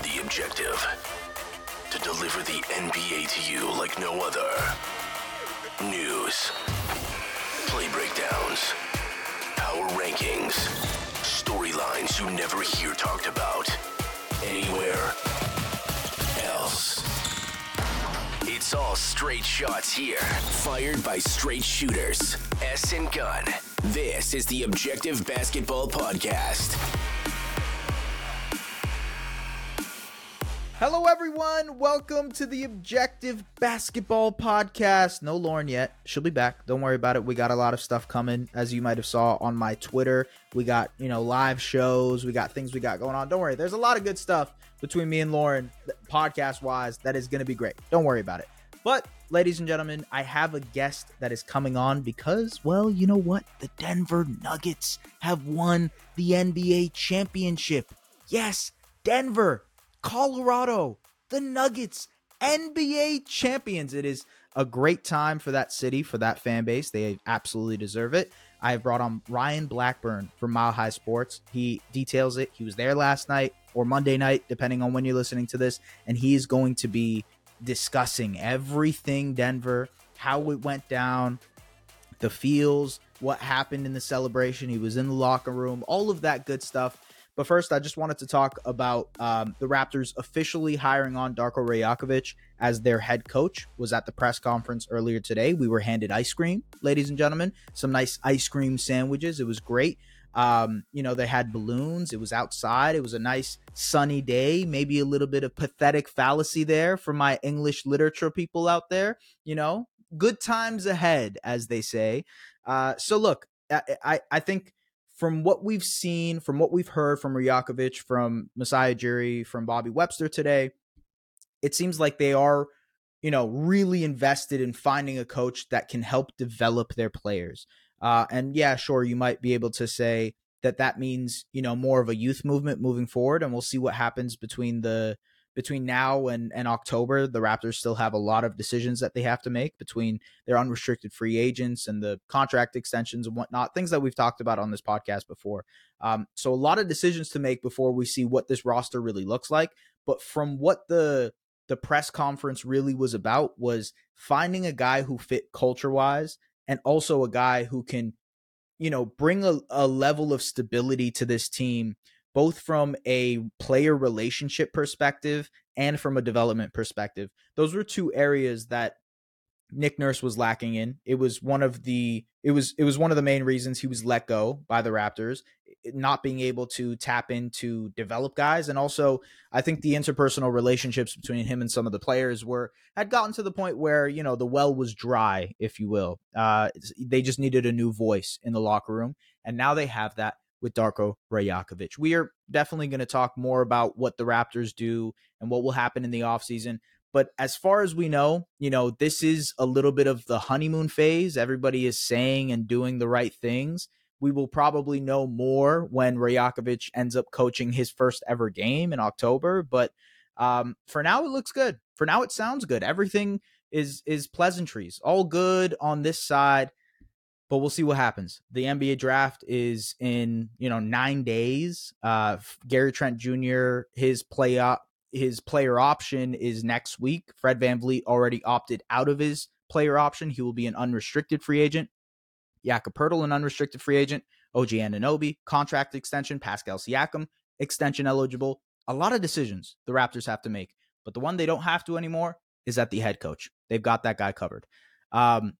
The objective to deliver the NBA to you like no other. News, play breakdowns, power rankings, storylines you never hear talked about anywhere else. It's all straight shots here, fired by straight shooters. S and Gun. This is the Objective Basketball Podcast. Hello, everyone. Welcome to the Objective Basketball Podcast. No Lauren yet. She'll be back. Don't worry about it. We got a lot of stuff coming, as you might have saw on my Twitter. We got you know live shows. We got things we got going on. Don't worry. There's a lot of good stuff between me and Lauren, podcast wise. That is going to be great. Don't worry about it. But, ladies and gentlemen, I have a guest that is coming on because, well, you know what? The Denver Nuggets have won the NBA championship. Yes, Denver Colorado, the Nuggets, NBA champions. It is a great time for that city, for that fan base. They absolutely deserve it. I have brought on Ryan Blackburn from Mile High Sports. He details it. He was there last night or Monday night, depending on when you're listening to this, and he is going to be discussing everything Denver, how it went down, the feels, what happened in the celebration. He was in the locker room, all of that good stuff. But first, I just wanted to talk about um, the Raptors officially hiring on Darko Rajakovic as their head coach. Was at the press conference earlier today. We were handed ice cream, ladies and gentlemen, some nice ice cream sandwiches. It was great. Um, you know, they had balloons. It was outside. It was a nice sunny day. Maybe a little bit of pathetic fallacy there for my English literature people out there. You know, good times ahead, as they say. Uh, so look, I, I, I think from what we've seen, from what we've heard from Rajakovic, from Masai Ujiri, from Bobby Webster today, it seems like they are, you know, really invested in finding a coach that can help develop their players. Uh, and yeah, sure, you might be able to say that that means you know more of a youth movement moving forward, and we'll see what happens between the between now and, and October, the Raptors still have a lot of decisions that they have to make between their unrestricted free agents and the contract extensions and whatnot, things that we've talked about on this podcast before. Um, so a lot of decisions to make before we see what this roster really looks like. But from what the the press conference really was about was finding a guy who fit culture wise and also a guy who can, you know, bring a, a level of stability to this team both from a player relationship perspective and from a development perspective. Those were two areas that Nick Nurse was lacking in. It was one of the it was it was one of the main reasons he was let go by the Raptors, not being able to tap into develop guys and also I think the interpersonal relationships between him and some of the players were had gotten to the point where, you know, the well was dry, if you will. Uh they just needed a new voice in the locker room and now they have that with Darko Rajakovic. We are definitely going to talk more about what the Raptors do and what will happen in the offseason. But as far as we know, you know, this is a little bit of the honeymoon phase. Everybody is saying and doing the right things. We will probably know more when Rajakovic ends up coaching his first ever game in October. But um, for now, it looks good. For now, it sounds good. Everything is is pleasantries, all good on this side but we'll see what happens. The NBA draft is in, you know, 9 days. Uh Gary Trent Jr. his play op, his player option is next week. Fred Van VanVleet already opted out of his player option. He will be an unrestricted free agent. Jakob an unrestricted free agent. OG Anunoby, contract extension. Pascal Siakam, extension eligible. A lot of decisions the Raptors have to make. But the one they don't have to anymore is at the head coach. They've got that guy covered. Um,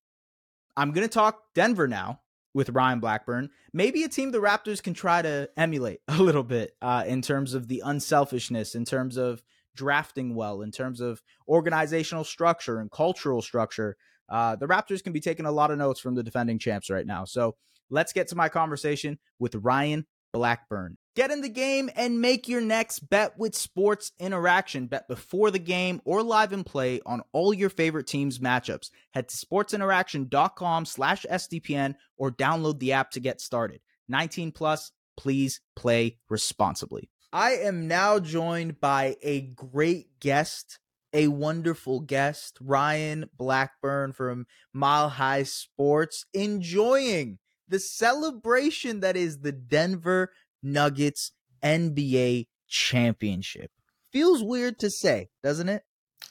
I'm going to talk Denver now with Ryan Blackburn. Maybe a team the Raptors can try to emulate a little bit uh, in terms of the unselfishness, in terms of drafting well, in terms of organizational structure and cultural structure. Uh, the Raptors can be taking a lot of notes from the defending champs right now. So let's get to my conversation with Ryan Blackburn. Get in the game and make your next bet with Sports Interaction. Bet before the game or live and play on all your favorite teams' matchups. Head to sportsinteraction.com slash SDPN or download the app to get started. 19 plus, please play responsibly. I am now joined by a great guest, a wonderful guest, Ryan Blackburn from Mile High Sports, enjoying the celebration that is the Denver Nuggets NBA championship. feels weird to say, doesn't it?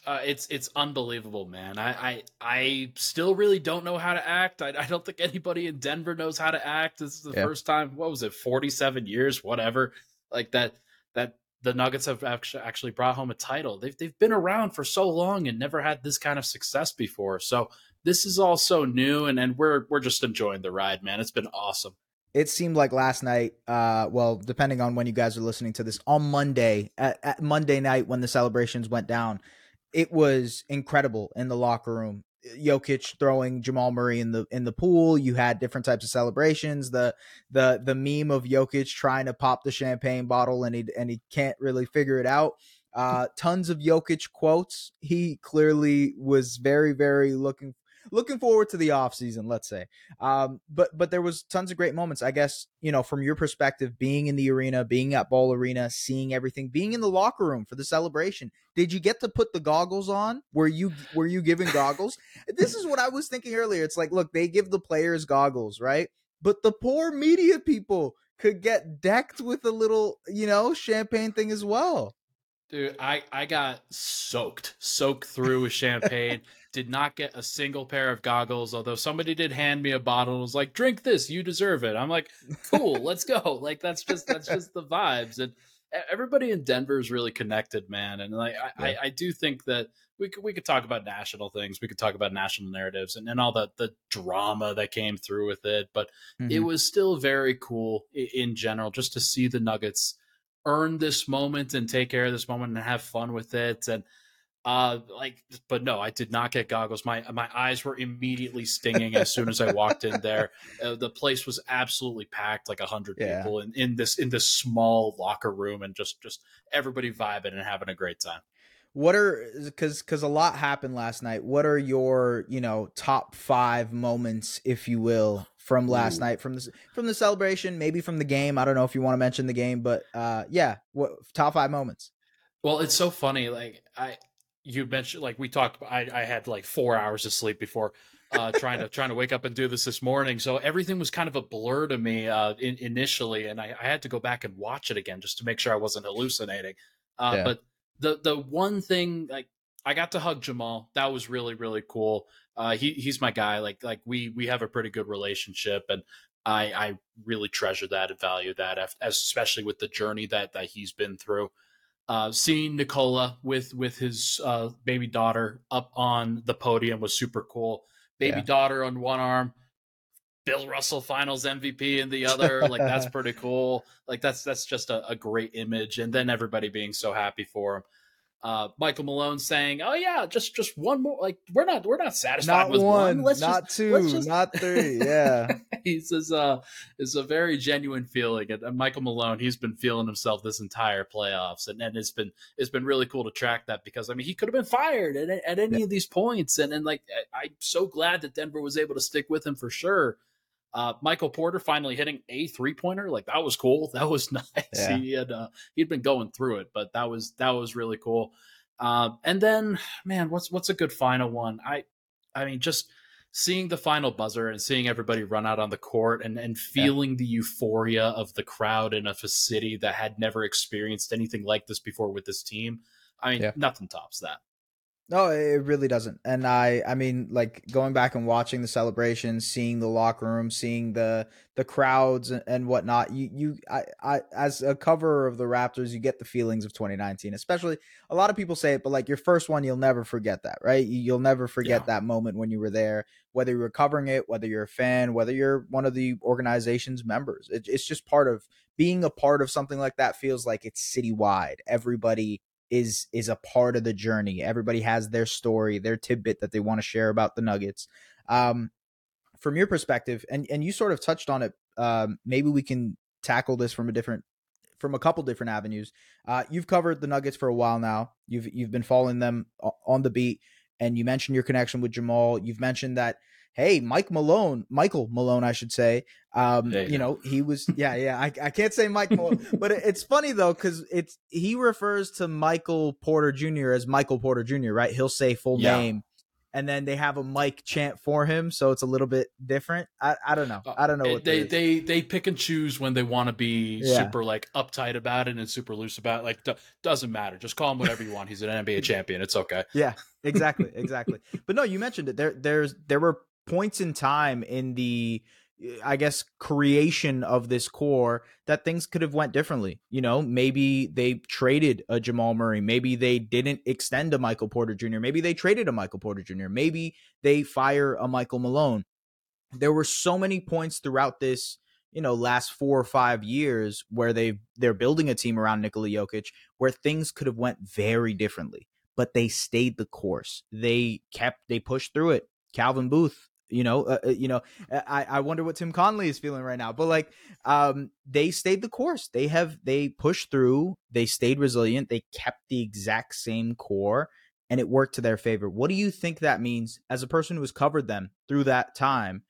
Uh, it's it's unbelievable, man. I, I I still really don't know how to act. I, I don't think anybody in Denver knows how to act. This is the yeah. first time. What was it? Forty seven years, whatever. Like that that the Nuggets have actually brought home a title. They've they've been around for so long and never had this kind of success before. So this is all so new, and and we're we're just enjoying the ride, man. It's been awesome. It seemed like last night, uh, well, depending on when you guys are listening to this, on Monday, at, at Monday night when the celebrations went down, it was incredible in the locker room. Jokic throwing Jamal Murray in the in the pool. You had different types of celebrations. The the the meme of Jokic trying to pop the champagne bottle and he and he can't really figure it out. Uh, tons of Jokic quotes. He clearly was very very looking looking forward to the off season, let's say. Um, but but there was tons of great moments. I guess you know from your perspective, being in the arena, being at Ball Arena, seeing everything, being in the locker room for the celebration. Did you get to put the goggles on? Were you were you given goggles? this is what I was thinking earlier. It's like, look, they give the players goggles, right? But the poor media people could get decked with a little, you know, champagne thing as well. Dude, I I got soaked, soaked through with champagne. did not get a single pair of goggles, although somebody did hand me a bottle and was like, "Drink this, you deserve it." I'm like, "Cool, let's go." Like that's just that's just the vibes, and everybody in Denver is really connected, man. And like I, yeah. I, I, do think that we could we could talk about national things, we could talk about national narratives, and, and all the the drama that came through with it, but mm-hmm. it was still very cool in, in general just to see the Nuggets earn this moment and take care of this moment and have fun with it. And uh like but no i did not get goggles. My my eyes were immediately stinging as soon as i walked in there. Uh, the place was absolutely packed like a hundred yeah. people in, in this in this small locker room and just just everybody vibing and having a great time. What are because because a lot happened last night. What are your you know top five moments if you will from last Ooh. night from the from the celebration maybe from the game i don't know if you want to mention the game but uh yeah what top five moments well it's so funny like i you mentioned like we talked I, I had like four hours of sleep before uh, trying to trying to wake up and do this this morning so everything was kind of a blur to me uh, in, initially and I, I, had to go back and watch it again just to make sure i wasn't hallucinating uh, yeah. but the the one thing like i got to hug jamal that was really really cool uh, he, he's my guy like like we we have a pretty good relationship and i i really treasure that and value that especially with the journey that that he's been through uh, seeing Nikola with with his uh, baby daughter up on the podium was super cool. Baby yeah. daughter on one arm, Bill Russell Finals MVP in the other. like that's pretty cool. Like that's that's just a, a, great image, and then everybody being so happy for him uh, Michael Malone saying, "Oh yeah, just just one more. Like we're not we're not satisfied not with one, one. Let's not just, two, just... not three. Yeah, he says, uh, it's a very genuine feeling. And Michael Malone, he's been feeling himself this entire playoffs, and, and it's been it's been really cool to track that because I mean he could have been fired at, at any yeah. of these points, and and like I, I'm so glad that Denver was able to stick with him for sure. Uh, Michael Porter finally hitting a three pointer, like that was cool. That was nice. Yeah. He had uh, he'd been going through it, but that was that was really cool. Uh, and then, man, what's what's a good final one? I, I mean, just seeing the final buzzer and seeing everybody run out on the court and and feeling yeah. the euphoria of the crowd in a city that had never experienced anything like this before with this team. I mean, yeah. nothing tops that. No, it really doesn't. And I I mean like going back and watching the celebrations, seeing the locker room, seeing the the crowds and whatnot, you you I, I as a cover of the Raptors, you get the feelings of 2019. Especially a lot of people say it, but like your first one, you'll never forget that, right? You'll never forget yeah. that moment when you were there, whether you're covering it, whether you're a fan, whether you're one of the organization's members. It, it's just part of being a part of something like that feels like it's citywide. Everybody is is a part of the journey. Everybody has their story, their tidbit that they want to share about the Nuggets. Um, from your perspective, and and you sort of touched on it. Um, maybe we can tackle this from a different from a couple different avenues. Uh, you've covered the Nuggets for a while now. You've you've been following them on the beat, and you mentioned your connection with Jamal. You've mentioned that hey, Mike Malone, Michael Malone, I should say. Um, you, you know, he was, yeah, yeah. I, I can't say Mike Malone, but it, it's funny though because it's he refers to Michael Porter Jr. as Michael Porter Jr. Right? He'll say full yeah. name. and then they have a Mike chant for him, so it's a little bit different. I, I don't know. I don't know Uh, what they they they pick and choose when they want to be Yeah. super like uptight about it and super loose about it. Like do- doesn't matter. Just call him whatever you want. He's an NBA champion. It's okay. Yeah, exactly, exactly. but no, you mentioned it. There, there's there were points in time in the, eh, I guess, creation of this core that things could have went differently. You know, maybe they traded a Jamal Murray. Maybe they didn't extend a Michael Porter Jr. Maybe they traded a Michael Porter Jr. Maybe they fire a Michael Malone. There were so many points throughout this you know last four or five years where they they're building a team around Nikola Jokic where things could have went very differently but they stayed the course they kept they pushed through it Calvin Booth you know uh, uh, you know I I wonder what Tim Connelly is feeling right now but like um they stayed the course. They have they pushed through. They stayed resilient. They kept the exact same core and it worked to their favor. What do you think that means as a person who has covered them through that time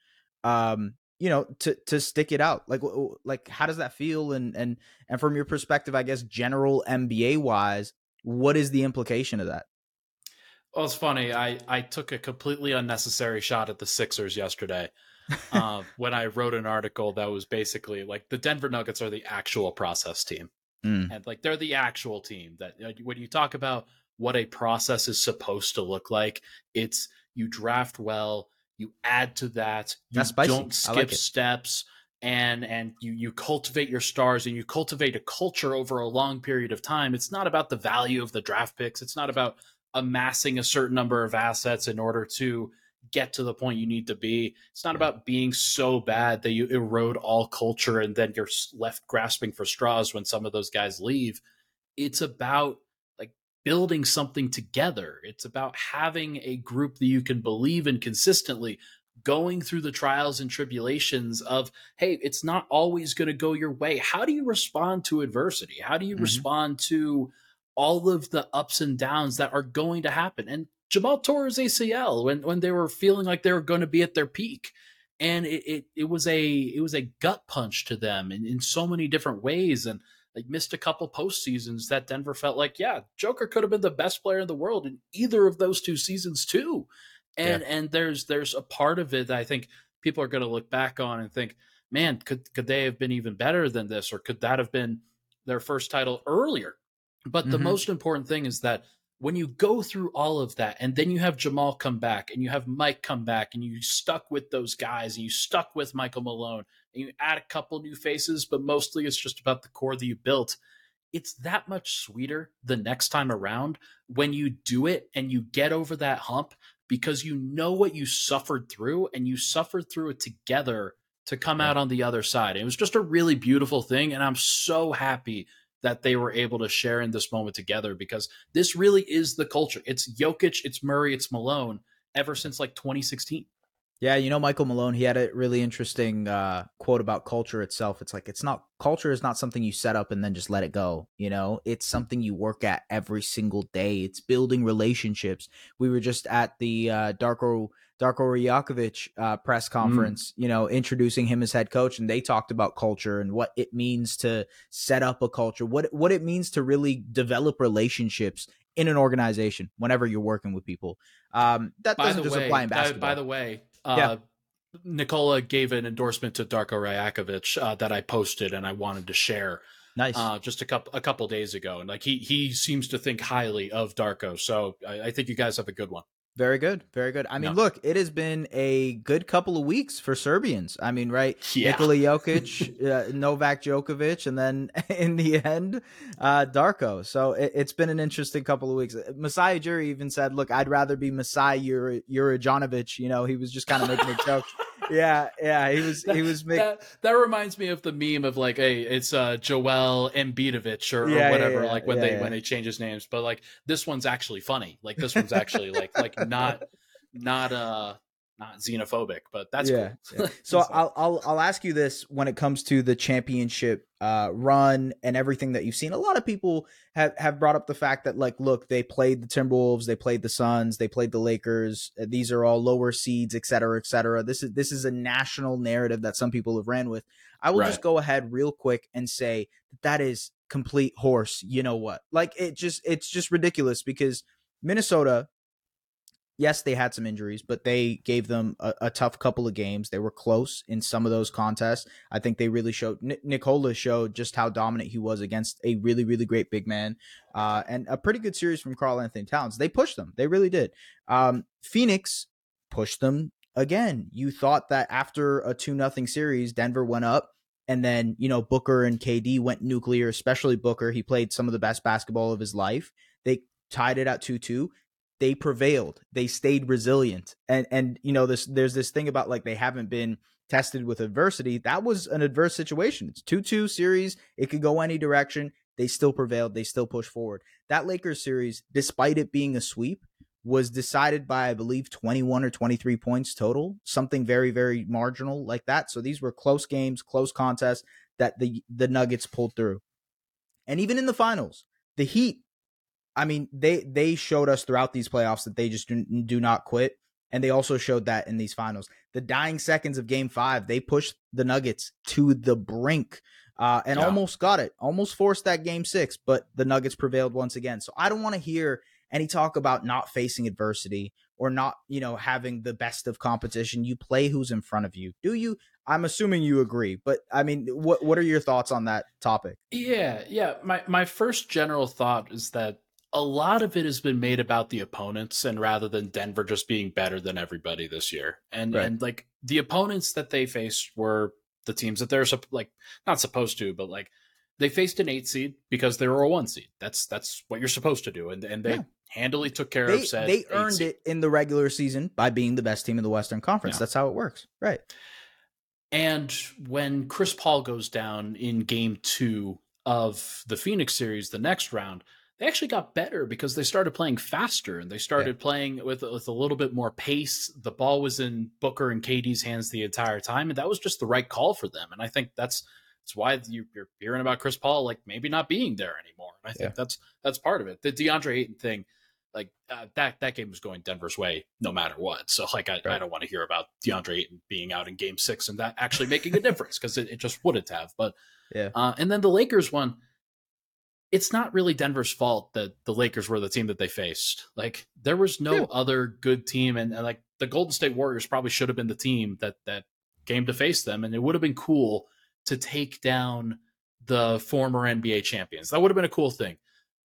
um you know to to stick it out? Like like how does that feel? And and and from your perspective i guess general NBA wise what is the implication of that Well, it's funny. I I took a completely unnecessary shot at the Sixers yesterday. uh, when I wrote an article that was basically like the Denver Nuggets are the actual process team. Mm. and like they're the actual team that when you talk about what a process is supposed to look like it's you draft well you add to that you That's don't skip like steps and and you you cultivate your stars and you cultivate a culture over a long period of time it's not about the value of the draft picks it's not about amassing a certain number of assets in order to get to the point you need to be. It's not about being so bad that you erode all culture and then you're left grasping for straws when some of those guys leave. It's about like building something together. It's about having a group that you can believe in consistently, going through the trials and tribulations of, hey, it's not always going to go your way. How do you respond to adversity? How do you Mhm. respond to all of the ups and downs that are going to happen? And Jamal tore his ACL when when they were feeling like they were going to be at their peak. And it, it it was a it was a gut punch to them in, in so many different ways. And like missed a couple postseasons that Denver felt like, yeah, Joker could have been the best player in the world in either of those two seasons too. And and there's there's a part of it that I think people are going to look back on and think, man, could could they have been even better than this, or could that have been their first title earlier? But the Mhm. most important thing is that when you go through all of that, and then you have Jamal come back, and you have Mike come back, and you stuck with those guys, and you stuck with Michael Malone, and you add a couple new faces, but mostly it's just about the core that you built. It's that much sweeter the next time around when you do it and you get over that hump because you know what you suffered through and you suffered through it together to come out on the other side. It was just a really beautiful thing. And I'm so happy that they were able to share in this moment together because this really is the culture. It's Jokic, it's Murray, it's Malone ever since like 2016. Yeah, you know Michael Malone, he had a really interesting uh, quote about culture itself. It's like it's not culture is not something you set up and then just let it go. You know, it's something you work at every single day. It's building relationships. We were just at the uh, Darko Darko Rajakovic uh, press conference, you know, introducing him as head coach, and they talked about culture and what it means to set up a culture, what what it means to really develop relationships in an organization whenever you're working with people. Um, that By doesn't just way, apply in basketball. by the way, uh, Yeah. Nikola gave an endorsement to Darko Rajakovic uh, that I posted and I wanted to share nice. uh, just a couple a couple days ago, and like he he seems to think highly of Darko, so I, I think you guys have a good one. Very good. Very good. I mean, No. look, it has been a good couple of weeks for Serbians. I mean, right? Yeah. Nikola Jokic, uh, Novak Djokovic, and then in the end, uh, Darko. So it, it's been an interesting couple of weeks. Masai Ujiri even said, look, I'd rather be Masai Uri-. You know, he was just kind of making a joke. Yeah, yeah. He was, he was making. that, that reminds me of the meme of like, hey, it's uh, Joel Embiidovich or, or Yeah, yeah, whatever. yeah, like when yeah, they yeah. when they change his names, but like this one's actually funny. Like this one's actually like like not not uh not xenophobic, but that's Yeah, cool. So I'll I'll I'll ask you this when it comes to the championship uh, run and everything that you've seen. A lot of people have have brought up the fact that like, look, they played the Timberwolves, they played the Suns, they played the Lakers. Uh, These are all lower seeds, et cetera, et cetera. This is this is a national narrative that some people have ran with. I will just go ahead real quick and say that, that is complete horse. You know what? Like it just it's just ridiculous because Minnesota yes, they had some injuries, but they gave them a, a, tough couple of games. They were close in some of those contests. I think they really showed Nikola showed just how dominant he was against a really, really great big man, uh, and a pretty good series from Karl-Anthony Towns. They pushed them. They really did. Um, Phoenix pushed them again. You thought that after a two nothing series, Denver went up. And then, you know, Booker and KD went nuclear, especially Booker. He played some of the best basketball of his life. They tied it at 2 2 they prevailed. They stayed resilient. And and you know this there's this thing about like they haven't been tested with adversity. That was an adverse situation. It's 2-2 series. It could go any direction. They still prevailed. They still push forward. That Lakers series, despite it being a sweep, was decided by I believe 21 or 23 points total, something very very marginal like that. So these were close games, close contests that the the Nuggets pulled through. And even in the finals, the Heat I mean, they they showed us throughout these playoffs that they just do, do not quit, and they also showed that in these finals. The dying seconds of Game Five, they pushed the Nuggets to the brink, uh, and yeah. almost got it, almost forced that Game Six, but the Nuggets prevailed once again. So I don't want to hear any talk about not facing adversity or not, you know, having the best of competition. You play who's in front of you. Do you? I'm assuming you agree, but I mean, what what are your thoughts on that topic? Yeah, yeah. My my first general thought is that a lot of it has been made about the opponents and rather than Denver just being better than everybody this year. And right. and like the opponents that they faced were the teams that they're like not supposed to, but like they faced an eight seed because they were a one seed. That's that's what you're supposed to do, and and they yeah. handily took care they, of said. They earned it in the regular season by being the best team in the Western Conference. Yeah. That's how it works, right? And when Chris Paul goes down in Game Two of the Phoenix series, the next round, they actually got better because they started playing faster and they started yeah. playing with with a little bit more pace. The ball was in Booker and KD's hands the entire time, and that was just the right call for them. And I think that's that's why you, are hearing about Chris Paul like maybe not being there anymore. And I think yeah. that's that's part of it. The DeAndre Ayton thing, like uh, that that game was going Denver's way no matter what. So like I, right. I don't want to hear about DeAndre Ayton being out in Game Six and that actually making a difference because it, it, just wouldn't have. But yeah, uh, and then the Lakers one it's not really Denver's fault that the Lakers were the team that they faced. Like there was no yeah. other good team, and, and, like the Golden State Warriors probably should have been the team that that came to face them, and it would have been cool to take down the former NBA champions. That would have been a cool thing.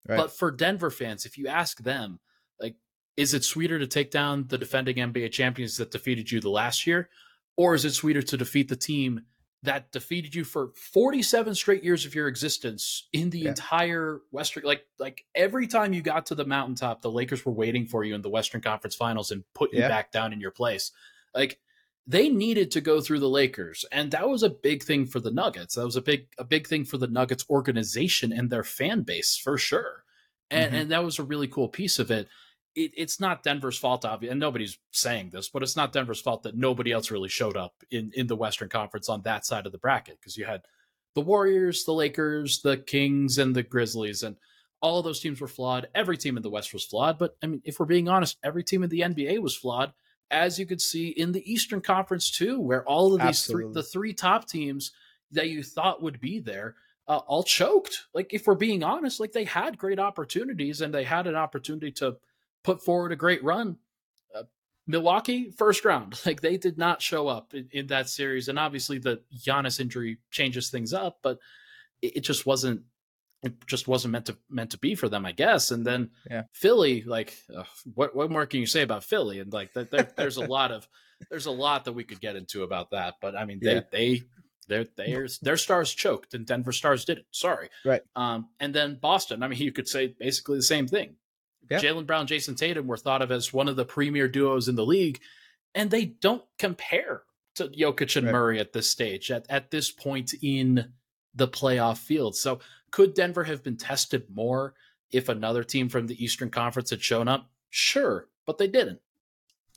Right. But for Denver fans, if you ask them, like, is it sweeter to take down the defending NBA champions that defeated you the last year, or is it sweeter to defeat the team? That defeated you for 47 straight years of your existence in the yeah. entire Western like like every time you got to the mountaintop the Lakers were waiting for you in the Western Conference Finals and put you yeah. back down in your place. Like they needed to go through the Lakers and that was a big thing for the Nuggets. That was a big a big thing for the Nuggets organization and their fan base for sure. And mm-hmm. and that was a really cool piece of it it, it's not Denver's fault, obviously, and nobody's saying this, but it's not Denver's fault that nobody else really showed up in, in the Western Conference on that side of the bracket because you had the Warriors, the Lakers, the Kings, and the Grizzlies, and all of those teams were flawed. Every team in the West was flawed, but I mean, if we're being honest, every team in the NBA was flawed, as you could see in the Eastern Conference too, where all of these three, the three top teams that you thought would be there. Uh, all choked. Like, if we're being honest, like they had great opportunities and they had an opportunity to put forward a great run. Uh, Milwaukee, first round, like they did not show up in, in, that series, and obviously the Giannis injury changes things up, but it, it, just wasn't. It just wasn't meant to meant to be for them, I guess. And then yeah. Philly, like, uh, what what more can you say about Philly? And like, there, there's a lot of there's a lot that we could get into about that. But I mean, they yeah. they their their their stars choked and Denver stars didn't. Sorry. Right. Um, and then Boston. I mean, you could say basically the same thing. Yeah. Jaylen Brown, Jayson Tatum were thought of as one of the premier duos in the league, and they don't compare to Jokic and right. Murray at this stage, at, at this point in the playoff field. So could Denver have been tested more if another team from the Eastern Conference had shown up? Sure, but they didn't.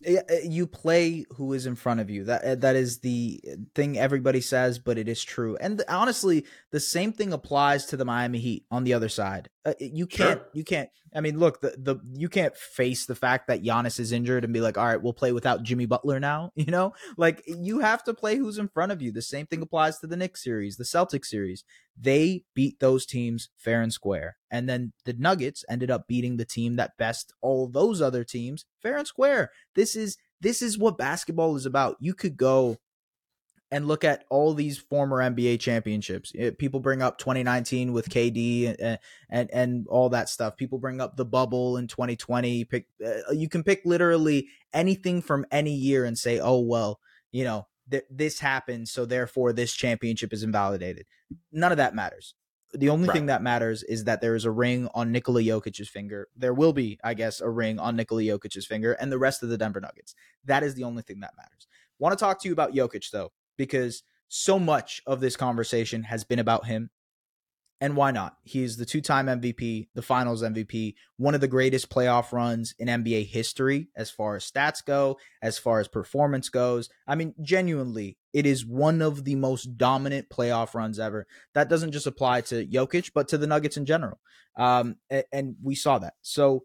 Uh, you play who is in front of you. That uh, that is the thing everybody says, but it is true. And honestly, the same thing applies to the Miami Heat on the other side. Uh, you can't, sure. you can't. I mean, look, the the you can't face the fact that Giannis is injured and be like, all right, we'll play without Jimmy Butler now. You know, like you have to play who's in front of you. The same thing applies to the Knicks series, the Celtics series. They beat those teams fair and square. And then the Nuggets ended up beating the team that best all those other teams fair and square. This is this is what basketball is about. You could go and look at all these former NBA championships. It, people bring up 2019 with KD and, and and all that stuff. People bring up the bubble in 2020. Pick uh, you can pick literally anything from any year and say, "Oh, well, you know, th- this happened, so therefore this championship is invalidated." None of that matters. The only right. thing that matters is that there is a ring on Nikola Jokic's finger. There will be, I guess, a ring on Nikola Jokic's finger and the rest of the Denver Nuggets. That is the only thing that matters. Want to talk to you about Jokic though because so much of this conversation has been about him. And why not? He's the two time MVP, the finals MVP, one of the greatest playoff runs in NBA history as far as stats go, as far as performance goes. I mean, genuinely, it is one of the most dominant playoff runs ever. That doesn't just apply to Jokic, but to the Nuggets in general. Um, and, and we saw that. So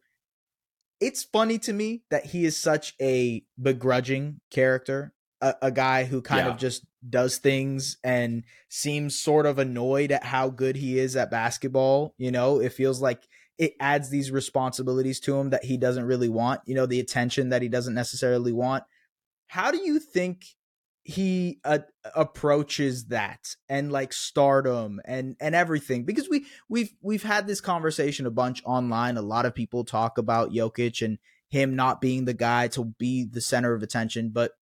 it's funny to me that he is such a begrudging character a, a guy who kind yeah. of just does things and seems sort of annoyed at how good he is at basketball. You know, it feels like it adds these responsibilities to him that he doesn't really want, you know, the attention that he doesn't necessarily want. How do you think he uh, approaches that and like stardom and and everything because we we've we've had this conversation a bunch online a lot of people talk about Jokic and him not being the guy to be the center of attention but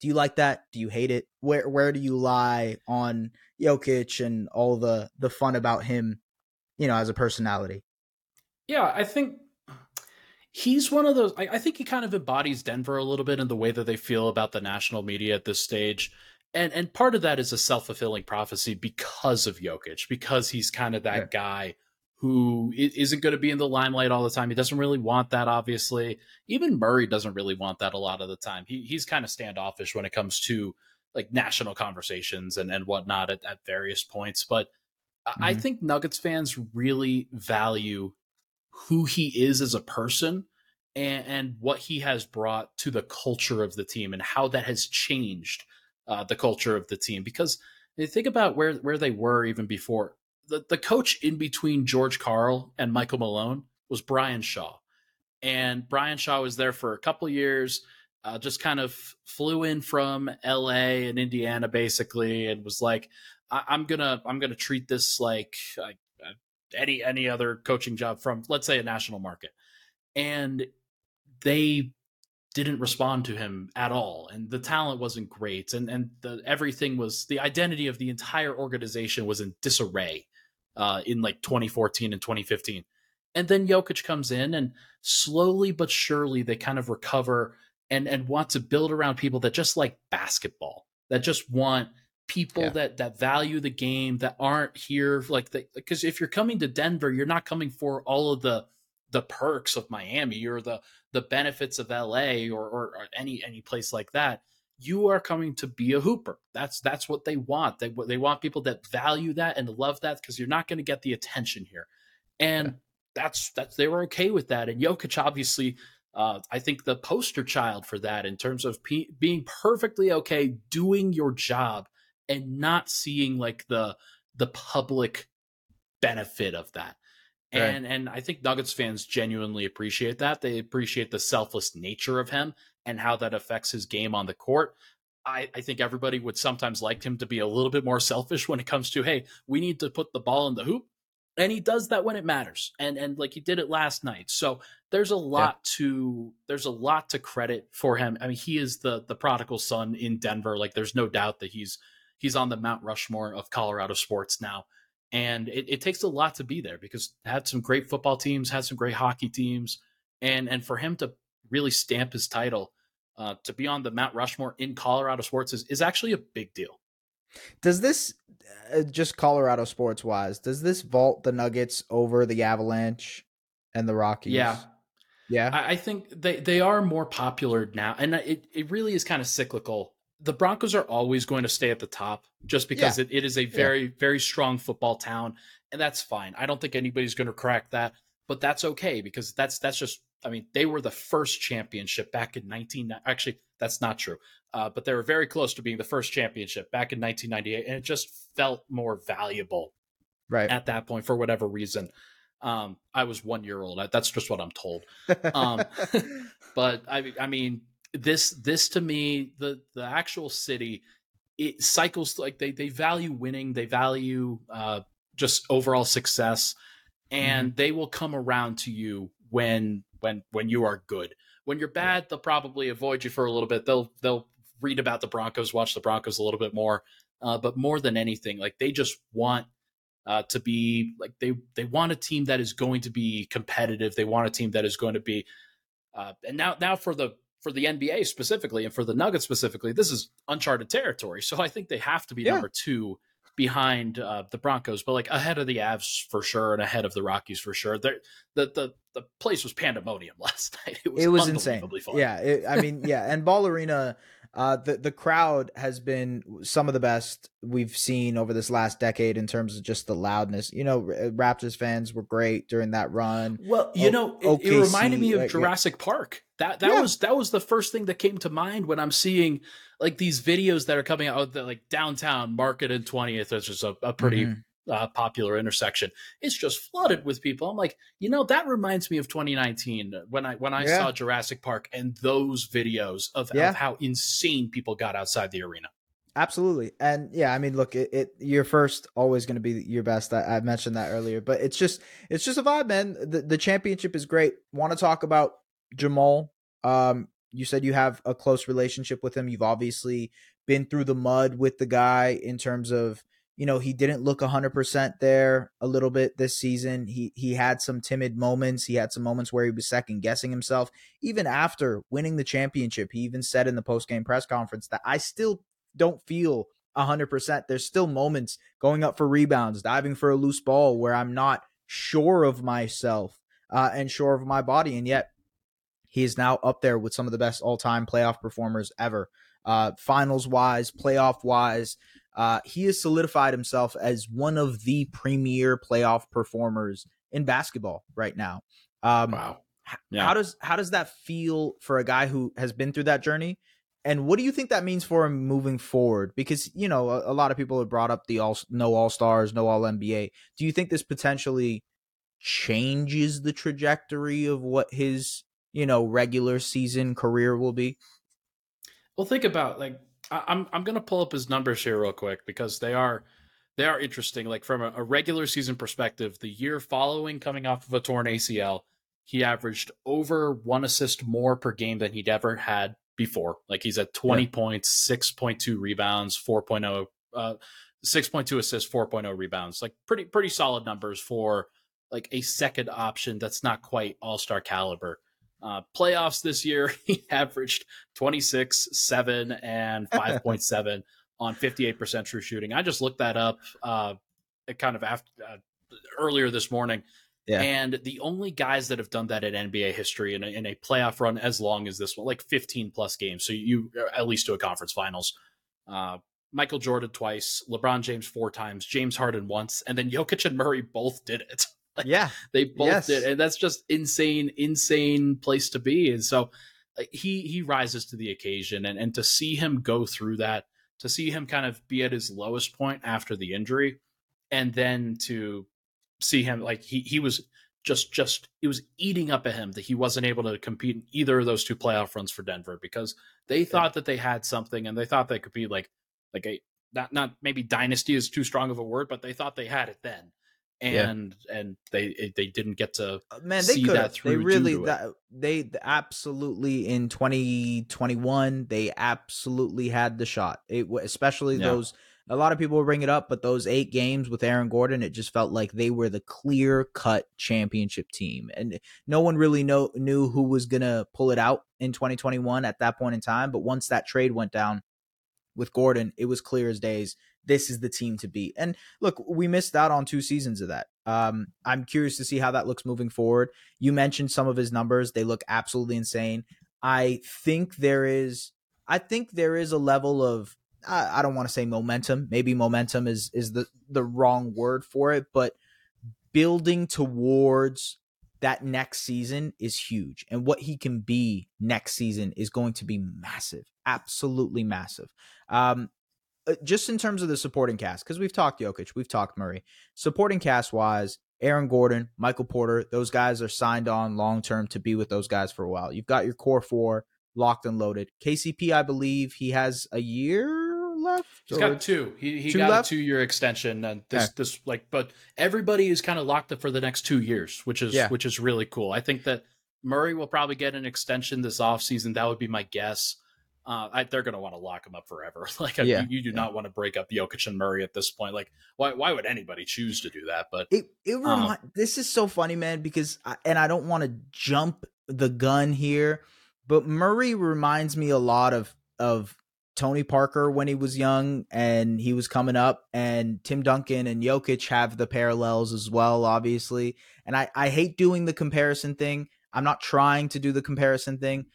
do you like that? Do you hate it? Where where do you lie on Jokic and all the the fun about him, you know, as a personality? Yeah, I think he's one of those. I, I, think he kind of embodies Denver a little bit in the way that they feel about the national media at this stage, and and part of that is a self fulfilling prophecy because of Jokic, because he's kind of that yeah. guy who isn't going to be in the limelight all the time. He doesn't really want that, obviously. Even Murray doesn't really want that a lot of the time. He, he's kind of standoffish when it comes to like national conversations and, and whatnot at, at various points. But mm-hmm. I think Nuggets fans really value who he is as a person and, and what he has brought to the culture of the team and how that has changed uh, the culture of the team. Because think about where, where they were even before the, the coach in between George Karl and Michael Malone was Brian Shaw. And Brian Shaw was there for a couple years, uh, just kind of flew in from LA and Indiana basically, and was like, I- am gonna I'm gonna treat this like uh, any any other coaching job from let's say a national market. And they didn't respond to him at all and the talent wasn't great and and the everything was the identity of the entire organization was in disarray uh, in like 2014 and 2015. And then Jokic comes in and slowly but surely they kind of recover and and want to build around people that just like basketball, that just want people yeah. that that value the game, that aren't here like because if you're coming to Denver, you're not coming for all of the the perks of Miami or the the benefits of LA or, or, or any any place like that you are coming to be a hooper. That's that's what they want. They they want people that value that and love that because you're not going to get the attention here, and yeah. that's that's they were okay with that. And Jokic obviously, uh, I think the poster child for that in terms of pe- being perfectly okay doing your job and not seeing like the the public benefit of that. Right. And and I think Nuggets fans genuinely appreciate that. They appreciate the selfless nature of him and how that affects his game on the court. I, I, think everybody would sometimes like him to be a little bit more selfish when it comes to, hey, we need to put the ball in the hoop. And he does that when it matters. And and like he did it last night. So there's a lot yeah. to there's a lot to credit for him. I mean, he is the the prodigal son in Denver. Like there's no doubt that he's he's on the Mount Rushmore of Colorado sports now. And it, it takes a lot to be there because had some great football teams, had some great hockey teams, and and for him to really stamp his title uh, to be on the Mount Rushmore in Colorado sports is, is actually a big deal. Does this, uh, just Colorado sports wise, does this vault the Nuggets over the Avalanche and the Rockies? Yeah. Yeah. I, I think they, they are more popular now. And it, it really is kind of cyclical. The Broncos are always going to stay at the top just because yeah. it, it is a very, yeah. very strong football town. And that's fine. I don't think anybody's going to crack that, but that's okay because that's that's just I mean, they were the first championship back in 19. Actually, that's not true. Uh, but they were very close to being the first championship back in 1998, and it just felt more valuable right at that point for whatever reason. Um, I was one year old. That's just what I'm told. Um, but I, I mean, this this to me, the the actual city, it cycles like they they value winning, they value uh, just overall success, and mm-hmm. they will come around to you when when when you are good. When you're bad, they'll probably avoid you for a little bit. They'll they'll read about the Broncos, watch the Broncos a little bit more. Uh, but more than anything, like they just want uh, to be like they they want a team that is going to be competitive. They want a team that is going to be, uh, and now now for the for the NBA specifically and for the Nuggets specifically, this is uncharted territory. So I think they have to be yeah. number two behind uh, the Broncos, but like ahead of the Avs for sure and ahead of the Rockies for sure. the the the place was pandemonium last night. It was, it was insane. Fun. Yeah, it, I mean, yeah, and Ball Arena uh, the the crowd has been some of the best we've seen over this last decade in terms of just the loudness. You know, Raptors fans were great during that run. Well, you o- know, it, it, reminded me of like, Jurassic yeah. Park. That that yeah. was that was the first thing that came to mind when I'm seeing like these videos that are coming out that like downtown Market and 20th, which is a, a pretty mm-hmm uh, popular intersection. It's just flooded with people. I'm like, you know, that reminds me of 2019 when I when I yeah. saw Jurassic Park and those videos of, yeah. of, how insane people got outside the arena. Absolutely, and yeah, I mean, look, it, it your first always going to be your best. I, I, mentioned that earlier, but it's just it's just a vibe, man. The the championship is great. Want to talk about Jamal? Um, you said you have a close relationship with him. You've obviously been through the mud with the guy in terms of you know, he didn't look 100% there a little bit this season. He he had some timid moments. He had some moments where he was second guessing himself. Even after winning the championship, he even said in the post-game press conference that I still don't feel 100%. There's still moments going up for rebounds, diving for a loose ball where I'm not sure of myself uh, and sure of my body and yet he is now up there with some of the best all-time playoff performers ever. Uh, finals wise, playoff wise, uh, he has solidified himself as one of the premier playoff performers in basketball right now. Um, wow. Yeah. How does how does that feel for a guy who has been through that journey? And what do you think that means for him moving forward? Because you know a, a lot of people have brought up the all no all stars, no all NBA. Do you think this potentially changes the trajectory of what his you know regular season career will be? Well, think about like I'm I'm gonna pull up his numbers here real quick because they are they are interesting. Like from a, a, regular season perspective, the year following coming off of a torn ACL, he averaged over one assist more per game than he'd ever had before. Like he's at 20 yeah. points, 6.2 rebounds, 4.0 uh 6.2 assists, 4.0 rebounds. Like pretty pretty solid numbers for like a second option that's not quite all-star caliber. Uh, playoffs this year, he averaged 26, 7, and 5.7 on 58% true shooting. I just looked that up uh, kind of after uh, earlier this morning. Yeah. And the only guys that have done that in NBA history in a, in a playoff run as long as this one, like 15 plus games. So you at least to a conference finals. Uh, Michael Jordan twice, LeBron James four times, James Harden once, and then Jokic and Murray both did it. Like, yeah, they both yes. did, and that's just insane, insane place to be. And so he he rises to the occasion, and and to see him go through that, to see him kind of be at his lowest point after the injury, and then to see him like he he was just just it was eating up at him that he wasn't able to compete in either of those two playoff runs for Denver because they thought yeah. that they had something and they thought they could be like like a not not maybe dynasty is too strong of a word, but they thought they had it then and yeah. and they they didn't get to uh, man they could that through they really that, they absolutely in 2021 they absolutely had the shot it especially yeah. those a lot of people bring it up but those eight games with aaron gordon it just felt like they were the clear cut championship team and no one really know knew who was gonna pull it out in 2021 at that point in time but once that trade went down with gordon it was clear as days this is the team to beat. And look, we missed out on two seasons of that. Um, I'm curious to see how that looks moving forward. You mentioned some of his numbers; they look absolutely insane. I think there is, I think there is a level of, I, I don't want to say momentum. Maybe momentum is is the the wrong word for it, but building towards that next season is huge. And what he can be next season is going to be massive, absolutely massive. Um, uh, just in terms of the supporting cast, because we've talked Jokic, we've talked Murray. Supporting cast wise, Aaron Gordon, Michael Porter, those guys are signed on long term to be with those guys for a while. You've got your core four locked and loaded. KCP, I believe he has a year left. He's got two. He he two got left? a two year extension, and this Okay. this like, but everybody is kind of locked up for the next two years, which is Yeah. which is really cool. I think that Murray will probably get an extension this offseason. That would be my guess. Uh, I, they're going to want to lock him up forever. Like, Yeah. you, you do not want to break up Jokic and Murray at this point. Like, why why would anybody choose to do that? But It it Um, this is so funny, man, because I, and I don't want to jump the gun here, but Murray reminds me a lot of of Tony Parker when he was young and he was coming up, and Tim Duncan and Jokic have the parallels as well, obviously. And I I hate doing the comparison thing. I'm not trying to do the comparison thing,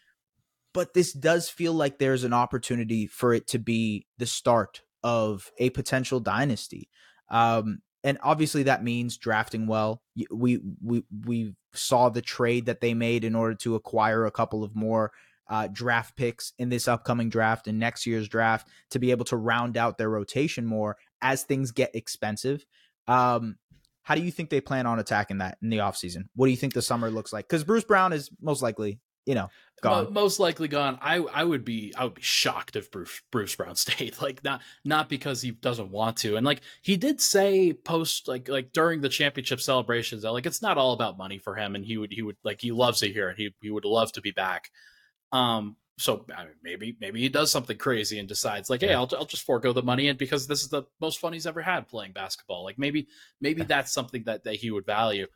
but this does feel like there's an opportunity for it to be the start of a potential dynasty. Um, and obviously that means drafting well. We we we saw the trade that they made in order to acquire a couple of more uh, draft picks in this upcoming draft and next year's draft to be able to round out their rotation more as things get expensive. Um, how do you think they plan on attacking that in the offseason? What do you think the summer looks like? Because Bruce Brown is most likely, you know, gone. most likely gone. I I would be I would be shocked if Bruce Bruce Brown stayed. Like not not because he doesn't want to. And like he did say post like like during the championship celebrations that like it's not all about money for him and he would he would like he loves it here and he he would love to be back. Um so I mean, maybe maybe he does something crazy and decides like hey Yeah. I'll I'll just forego the money and because this is the most fun he's ever had playing basketball. Like maybe maybe that's something that that he would value.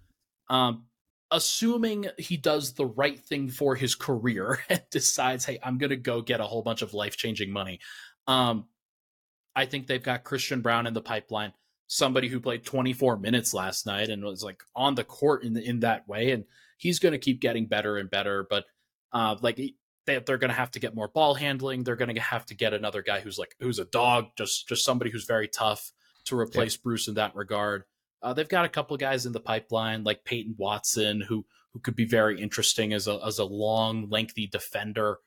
Um assuming he does the right thing for his career and decides, hey, I'm going to go get a whole bunch of life changing money. Um, I think they've got Christian Braun in the pipeline, somebody who played 24 minutes last night and was like on the court in in that way, and he's going to keep getting better and better. But uh, like they, they're going to have to get more ball handling. They're going to have to get another guy who's like who's a dog, just just somebody who's very tough to replace Bruce in that regard. Uh, they've got a couple of guys in the pipeline, like Peyton Watson, who who could be very interesting as a as a long, lengthy defender.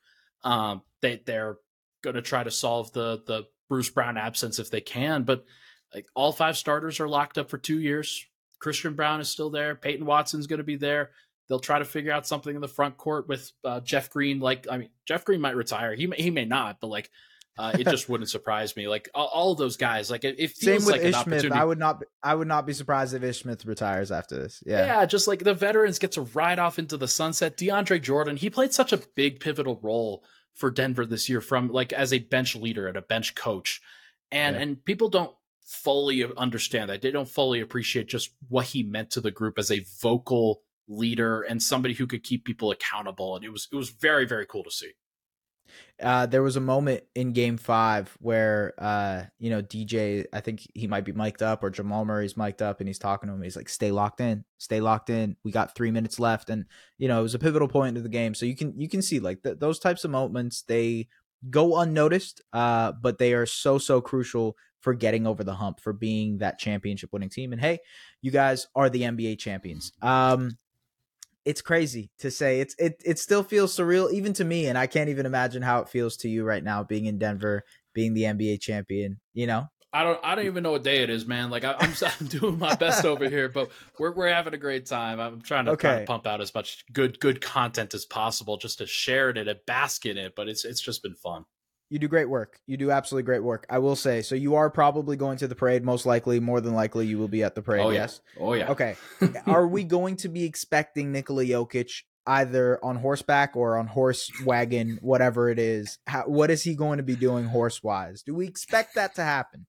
Um, they they're going to try to solve the the Bruce Brown absence if they can, but like all five starters are locked up for two years. Christian Braun is still there. Peyton Watson's going to be there. They'll try to figure out something in the front court with uh, Jeff Green. Like, I mean, Jeff Green might retire. He may, he may not, but like, uh, it just wouldn't surprise me. Like all, all of those guys, like it, it Same feels with like an Ish Smith. opportunity. I would not. Be, I would not be surprised if Ish Smith retires after this. Yeah. Yeah. just like the veterans get to ride off into the sunset. DeAndre Jordan, he played such a big pivotal role for Denver this year from like as a bench leader and a bench coach. And Yeah. and people don't fully understand that. They don't fully appreciate just what he meant to the group as a vocal leader and somebody who could keep people accountable. And it was it was very, very cool to see. Uh, there was a moment in Game Five where, uh, you know, DJ. I think he might be mic'd up, or Jamal Murray's mic'd up, and he's talking to him. He's like, "Stay locked in, stay locked in. We got three minutes left." And you know, it was a pivotal point of the game. So you can you can see like th- those types of moments they go unnoticed, uh, but they are so so crucial for getting over the hump, for being that championship winning team. And hey, you guys are the NBA champions. Um, it's crazy to say. It's it it still feels surreal even to me, and I can't even imagine how it feels to you right now, being in Denver, being the NBA champion. You know, I don't. I don't even know what day it is, man. Like I, I'm, I'm doing my best over here, but we're we're having a great time. I'm trying to, trying Okay. to pump out as much good good content as possible, just to share it and to bask in it. But it's it's just been fun. You do great work. You do absolutely great work. I will say. So you are probably going to the parade. Most likely, more than likely, you will be at the parade. oh yeah. Yes. Oh yeah. Okay. are we going to be expecting Nikola Jokic either on horseback or on horse wagon, whatever it is? How, what is he going to be doing horse wise? Do we expect that to happen?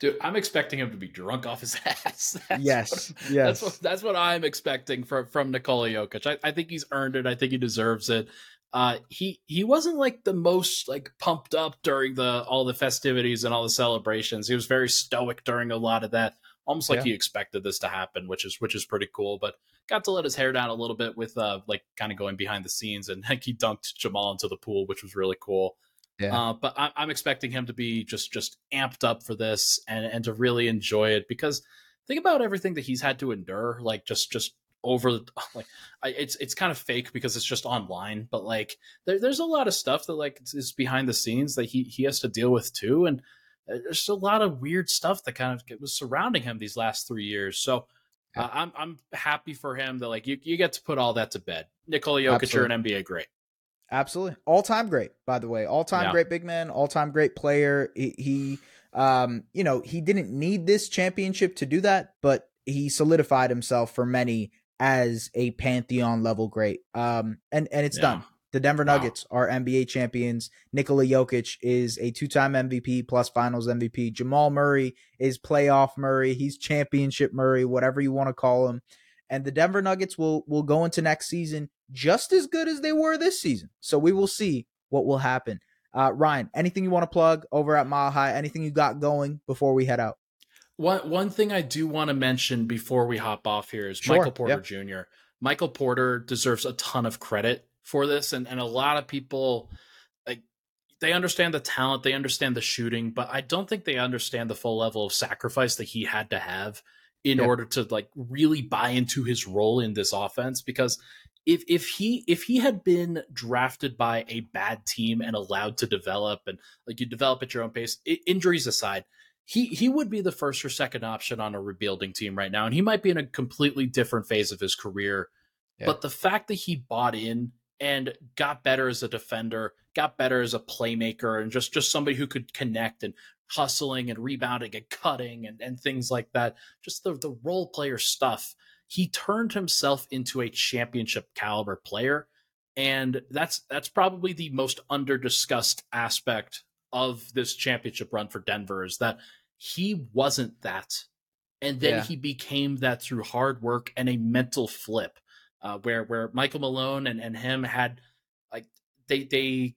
Dude, I'm expecting him to be drunk off his ass. That's yes. what- yes. That's what that's what I'm expecting from from Nikola Jokic. I, I think he's earned it. I think he deserves it. Uh, he he wasn't like the most like pumped up during the all the festivities and all the celebrations. He was very stoic during a lot of that, almost like Yeah. he expected this to happen, which is which is pretty cool. But got to let his hair down a little bit with uh like kind of going behind the scenes, and like he dunked Jamal into the pool, which was really cool. Yeah. Uh, but I, I'm expecting him to be just just amped up for this and and to really enjoy it because think about everything that he's had to endure, like just just over like I, it's it's kind of fake because it's just online, but like there, there's a lot of stuff that like is behind the scenes that he he has to deal with too, and uh, there's a lot of weird stuff that kind of was surrounding him these last three years. So uh, I'm I'm happy for him that like you, you get to put all that to bed. Nikola Jokic, Absolutely. you're an NBA great. Absolutely, all time great. By the way, all time yeah. great big man, all time great player. He, he, um, you know, he didn't need this championship to do that, but he solidified himself for many as a pantheon level great. Um, and and it's yeah. done. The Denver Nuggets wow. are NBA champions. Nikola Jokic is a two-time MVP plus Finals MVP. Jamal Murray is playoff Murray. He's championship Murray, whatever you want to call him. And the Denver Nuggets will will go into next season just as good as they were this season. So we will see what will happen. Uh, Ryan, anything you want to plug over at Mile High? Anything you got going before we head out? One one thing I do want to mention before we hop off here is sure. Michael Porter yep. Jr. Michael Porter deserves a ton of credit for this and, and a lot of people like they understand the talent they understand the shooting but i don't think they understand the full level of sacrifice that he had to have in yeah. order to like really buy into his role in this offense because if if he if he had been drafted by a bad team and allowed to develop and like you develop at your own pace injuries aside he he would be the first or second option on a rebuilding team right now and he might be in a completely different phase of his career yeah. but the fact that he bought in and got better as a defender, got better as a playmaker, and just just somebody who could connect and hustling and rebounding and cutting and, and things like that. Just the the role player stuff. He turned himself into a championship caliber player. And that's that's probably the most under discussed aspect of this championship run for Denver is that he wasn't that. And then yeah. he became that through hard work and a mental flip uh, where where Michael Malone and, and him had like they they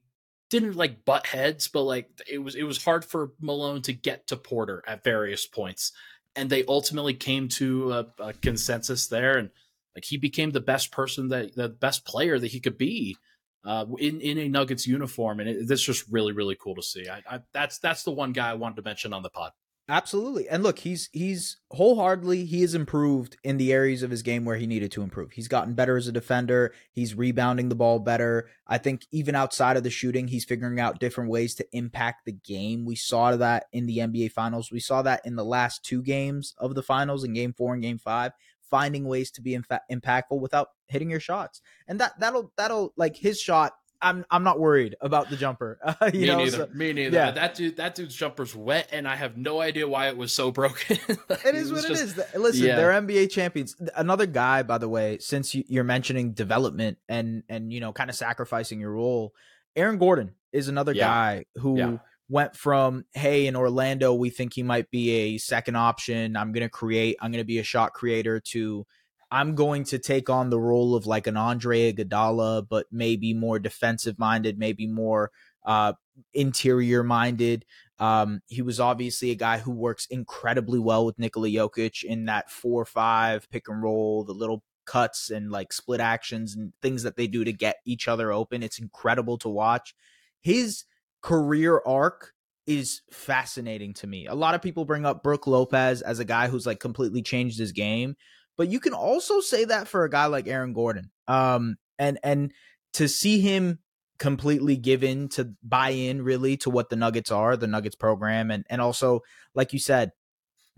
didn't like butt heads, but like it was it was hard for Malone to get to Porter at various points, and they ultimately came to a, a consensus there, and like he became the best person that the best player that he could be. Uh, in in a Nuggets uniform, and it, that's just really really cool to see. I, I, that's that's the one guy I wanted to mention on the pod. Absolutely. And look, he's he's wholeheartedly he has improved in the areas of his game where he needed to improve. He's gotten better as a defender, he's rebounding the ball better. I think even outside of the shooting, he's figuring out different ways to impact the game. We saw that in the NBA finals. We saw that in the last two games of the finals in game 4 and game 5, finding ways to be infa- impactful without hitting your shots. And that that'll that'll like his shot I'm I'm not worried about the jumper. Uh, Me know, neither. So, Me neither. Yeah. That dude that dude's jumper's wet, and I have no idea why it was so broken. it is what just, it is. Listen, yeah. they're NBA champions. Another guy, by the way, since you, you're mentioning development and and you know kind of sacrificing your role, Aaron Gordon is another yeah. guy who. Went from hey in Orlando we think he might be a second option. I'm gonna create. I'm gonna be a shot creator. To I'm going to take on the role of like an Andre Iguodala, but maybe more defensive minded, maybe more uh, interior minded. Um, he was obviously a guy who works incredibly well with Nikola Jokic in that four five pick and roll, the little cuts and like split actions and things that they do to get each other open. It's incredible to watch. His career arc is fascinating to me. A lot of people bring up Brook Lopez as a guy who's like completely changed his game. But you can also say that for a guy like Aaron Gordon. Um, and and to see him completely give in to buy in really to what the Nuggets are, the Nuggets program, and and also like you said,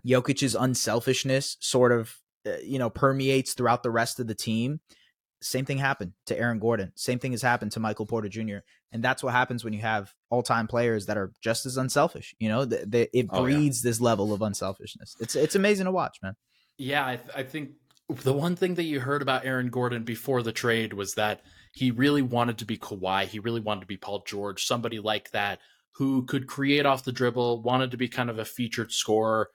Jokic's unselfishness sort of uh, you know permeates throughout the rest of the team. Same thing happened to Aaron Gordon. Same thing has happened to Michael Porter Jr. And that's what happens when you have all-time players that are just as unselfish. You know, the, the, it breeds oh, yeah. this level of unselfishness. It's it's amazing to watch, man. Yeah, I, th- I think the one thing that you heard about Aaron Gordon before the trade was that he really wanted to be Kawhi. He really wanted to be Paul George, somebody like that who could create off the dribble, wanted to be kind of a featured scorer.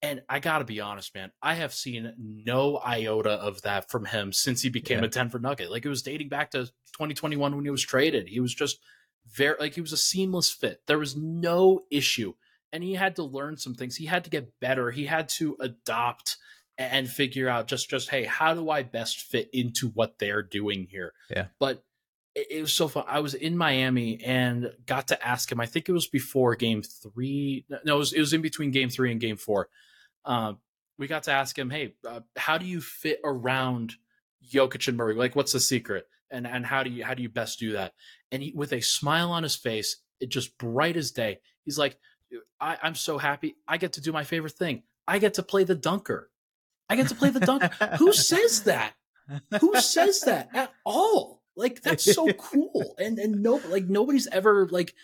And I got to be honest, man, I have seen no iota of that from him since he became yeah. a Denver Nugget. Like it was dating back to 2021 when he was traded. He was just very, like, he was a seamless fit. There was no issue. And he had to learn some things. He had to get better. He had to adopt and figure out just just hey how do i best fit into what they're doing here yeah but it, it, was so fun i was in miami and got to ask him i think it was before game three no it was, it was in between game three and game four um, we got to ask him hey uh, how do you fit around Jokic and Murray like what's the secret and and how do you how do you best do that and he, with a smile on his face it just bright as day he's like I, I'm so happy. I get to do my favorite thing. I get to play the dunker. I get to play the dunker. Who says that? Who says that at all? Like that's so cool. And and no like nobody's ever like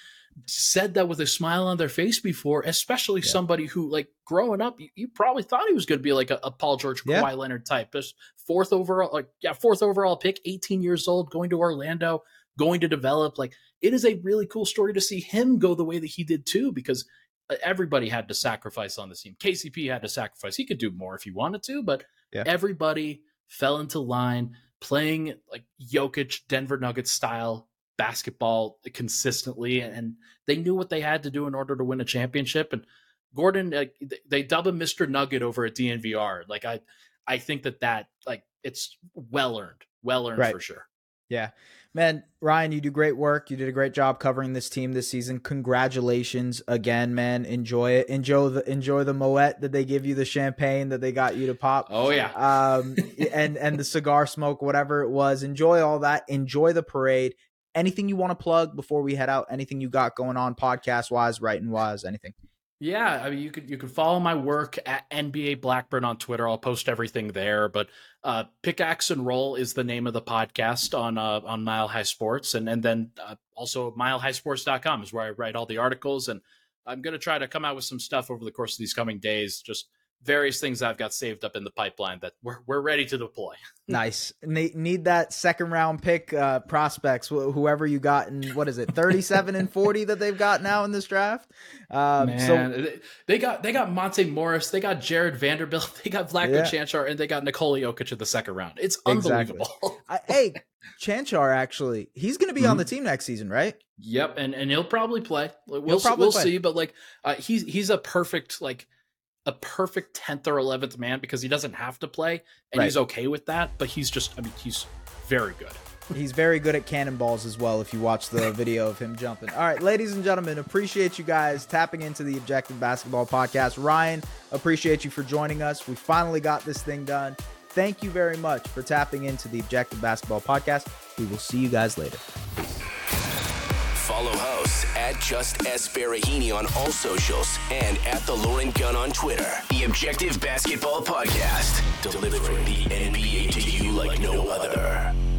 said that with a smile on their face before, especially yeah. somebody who like growing up, you, you, probably thought he was going to be like a, a Paul George, yeah. Kawhi Leonard type. Just fourth overall, like yeah, fourth overall pick, 18 years old, going to Orlando, going to develop. Like it is a really cool story to see him go the way that he did too, because uh, everybody had to sacrifice on the team. KCP had to sacrifice. He could do more if he wanted to, but yeah. everybody fell into line playing like Jokic, Denver Nuggets style basketball consistently, and they knew what they had to do in order to win a championship. And Gordon, like, they dub him Mr. Nugget over at DNVR. Like I, I think that that like it's well earned, well earned right. for sure. Yeah. Man, Ryan, you do great work. You did a great job covering this team this season. Congratulations again, man. Enjoy it. Enjoy the enjoy the Moet that they give you, the champagne that they got you to pop. Oh yeah. Um and and the cigar smoke, whatever it was. Enjoy all that. Enjoy the parade. Anything you want to plug before we head out? Anything you got going on podcast wise, writing wise, anything? Yeah, I mean, you could you could follow my work at NBA Blackburn on Twitter. I'll post everything there. But uh, Pickaxe and Roll is the name of the podcast on uh, on Mile High Sports, and and then uh, also milehighsports.com is where I write all the articles. And I'm gonna try to come out with some stuff over the course of these coming days, just various things I've got saved up in the pipeline that we're, we're ready to deploy. nice. Need, need that second round pick uh, prospects, wh- whoever you got in, what is it, 37 and 40 that they've got now in this draft? Um, Man, so they got they got Monte Morris, they got Jarred Vanderbilt, they got Vlatko yeah. Cancar, and they got Nikola Jokic in the second round. It's unbelievable. Exactly. I, hey, Cancar, actually, he's going to be mm-hmm. on the team next season, right? Yep, and and he'll probably play. We'll probably we'll play. see, but like uh, he's he's a perfect like a perfect 10th or 11th man because he doesn't have to play and right. he's okay with that but he's just i mean he's very good. He's very good at cannonballs as well if you watch the video of him jumping. All right ladies and gentlemen appreciate you guys tapping into the objective basketball podcast. Ryan appreciate you for joining us. We finally got this thing done. Thank you very much for tapping into the objective basketball podcast. We will see you guys later Follow hosts at Just S. Baraheni on all socials and at The Lauren Gunn on Twitter. The Objective Basketball Podcast, delivering the NBA to you like no other.